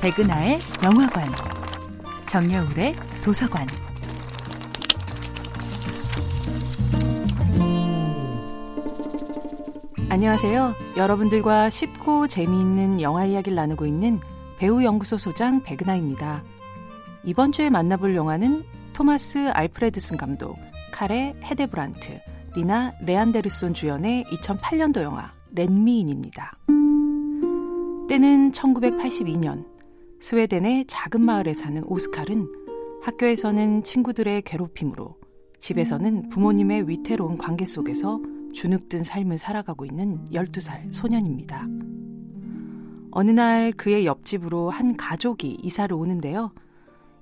백은하의 영화관, 정여울의 도서관. 안녕하세요. 여러분들과 쉽고 재미있는 영화 이야기를 나누고 있는 배우 연구소 소장 백은하입니다. 이번 주에 만나볼 영화는 토마스 알프레드슨 감독, 카레 헤데브란트, 리나 레안데르손 주연의 2008년도 영화 렌미인입니다. 때는 1982년 스웨덴의 작은 마을에 사는 오스칼은 학교에서는 친구들의 괴롭힘으로 집에서는 부모님의 위태로운 관계 속에서 주눅든 삶을 살아가고 있는 12살 소년입니다. 어느 날 그의 옆집으로 한 가족이 이사를 오는데요.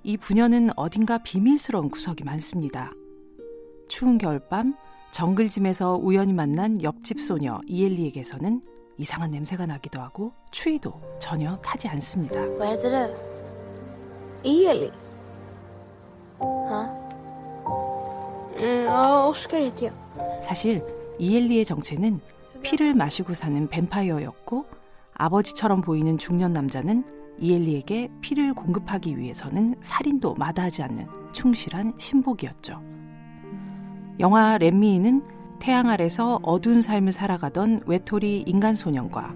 이 부녀는 어딘가 비밀스러운 구석이 많습니다. 추운 겨울밤 정글짐에서 우연히 만난 옆집 소녀 이엘리에게서는 이상한 냄새가 나기도 하고 추위도 전혀 타지 않습니다. Ja. Mm, ja, Oskar heter jag. 사실 이엘리의 정체는 피를 마시고 사는 뱀파이어였고 아버지처럼 보이는 중년 남자는 이엘리에게 피를 공급하기 위해서는 살인도 마다하지 않는 충실한 신복이었죠. 영화 렘미는 태양 아래서 어두운 삶을 살아가던 외톨이 인간 소년과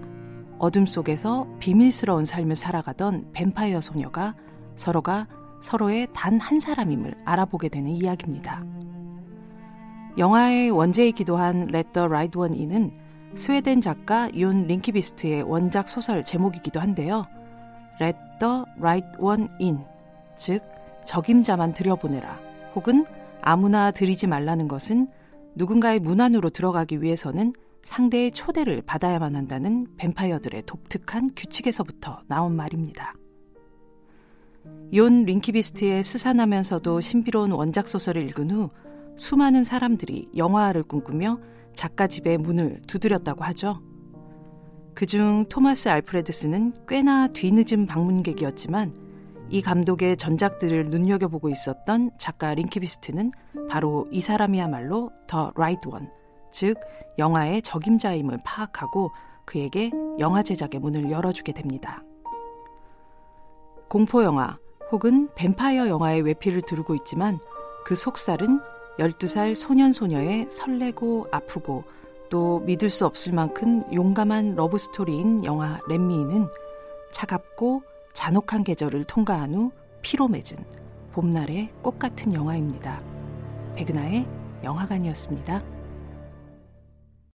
어둠 속에서 비밀스러운 삶을 살아가던 뱀파이어 소녀가 서로가 서로의 단 한 사람임을 알아보게 되는 이야기입니다. 영화의 원제이기도 한 Let the Right One In은 스웨덴 작가 윤 링키비스트의 원작 소설 제목이기도 한데요. Let the Right One In, 즉 적임자만 들여보내라, 혹은 아무나 들이지 말라는 것은 누군가의 문 안으로 들어가기 위해서는 상대의 초대를 받아야만 한다는 뱀파이어들의 독특한 규칙에서부터 나온 말입니다. 욘 링키비스트의 스산하면서도 신비로운 원작 소설을 읽은 후 수많은 사람들이 영화를 꿈꾸며 작가 집의 문을 두드렸다고 하죠. 그중 토마스 알프레드스는 꽤나 뒤늦은 방문객이었지만 이 감독의 전작들을 눈여겨보고 있었던 작가 린드크비스트는 바로 이 사람이야말로 the right one, 즉 영화의 적임자임을 파악하고 그에게 영화 제작의 문을 열어주게 됩니다. 공포 영화 혹은 뱀파이어 영화의 외피를 두르고 있지만 그 속살은 12살 소년 소녀의 설레고 아프고 또 믿을 수 없을 만큼 용감한 러브 스토리인 영화 Let Me In은 차갑고 잔혹한 계절을 통과한 후 피로 맺은 봄날의 꽃 같은 영화입니다. 백은하의 영화관이었습니다.